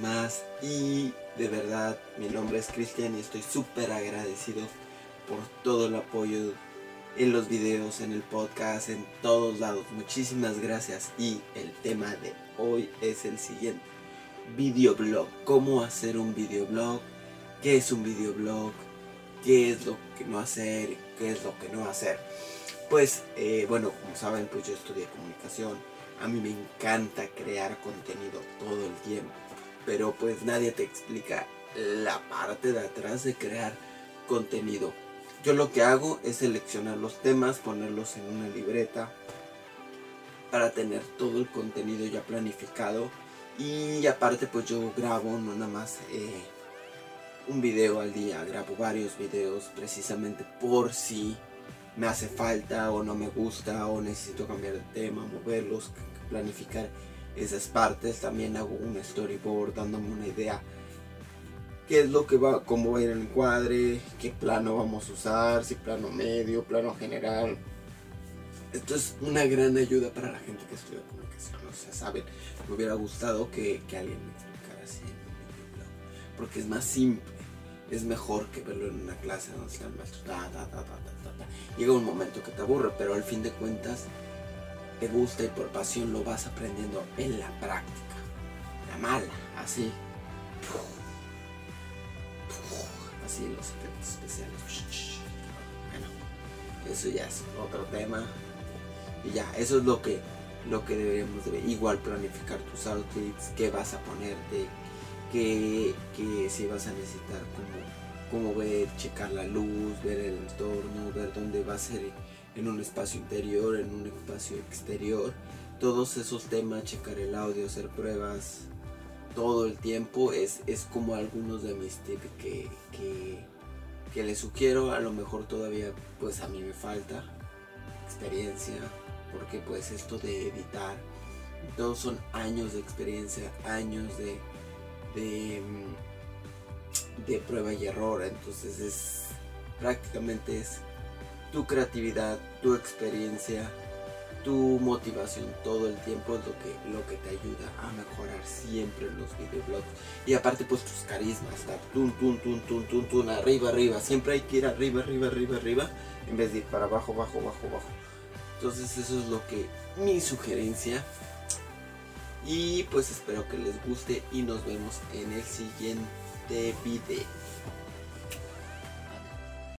más y de verdad mi nombre es Cristian y estoy súper agradecido por todo el apoyo en los videos, en el podcast, en todos lados. Muchísimas gracias y el tema de hoy es el siguiente. Videoblog. ¿Cómo hacer un videoblog? ¿Qué es un videoblog? ¿Qué es lo que no hacer? ¿Qué es lo que no hacer? Pues eh, bueno, como saben, pues yo estudié comunicación. A mí me encanta crear contenido todo el tiempo. Pero pues nadie te explica la parte de atrás de crear contenido yo lo que hago es seleccionar los temas, ponerlos en una libreta para tener todo el contenido ya planificado y aparte pues yo grabo no nada más eh, un video al día, grabo varios videos precisamente por si me hace falta o no me gusta o necesito cambiar de tema, moverlos, planificar esas partes. También hago un storyboard dándome una idea qué es lo que va, cómo va a ir el encuadre, qué plano vamos a usar, si plano medio, plano general. Esto es una gran ayuda para la gente que estudia comunicación. O sea, saben, me hubiera gustado que, alguien me explicara así en un video, porque es más simple. Es mejor que verlo en una clase donde está el maestro. Llega un momento que te aburre, pero al fin de cuentas te gusta y por pasión lo vas aprendiendo en la práctica. La mala, así así los efectos especiales. Bueno, eso ya es otro tema. Y ya, eso es lo que, lo que deberíamos de ver. Igual planificar tus outfits, qué vas a ponerte, qué, si vas a necesitar como, como ver, checar la luz, ver el entorno, ver dónde va a ser en un espacio interior, en un espacio exterior. Todos esos temas, checar el audio, hacer pruebas, todo el tiempo es, es como algunos de mis tips que, que, les sugiero a lo mejor todavía pues a mí me falta experiencia porque pues esto de editar todos son años de experiencia años de, de, de prueba y error entonces es prácticamente es tu creatividad tu experiencia tu motivación todo el tiempo es lo que, lo que te ayuda a mejorar siempre los videoblogs. Y aparte pues tus carismas, estar tun, tun, tun, tun, tun, tun, arriba, arriba. Siempre hay que ir arriba, arriba, arriba, arriba, en vez de ir para abajo, bajo, bajo, bajo. Entonces eso es lo que mi sugerencia. Y pues espero que les guste y nos vemos en el siguiente te pide.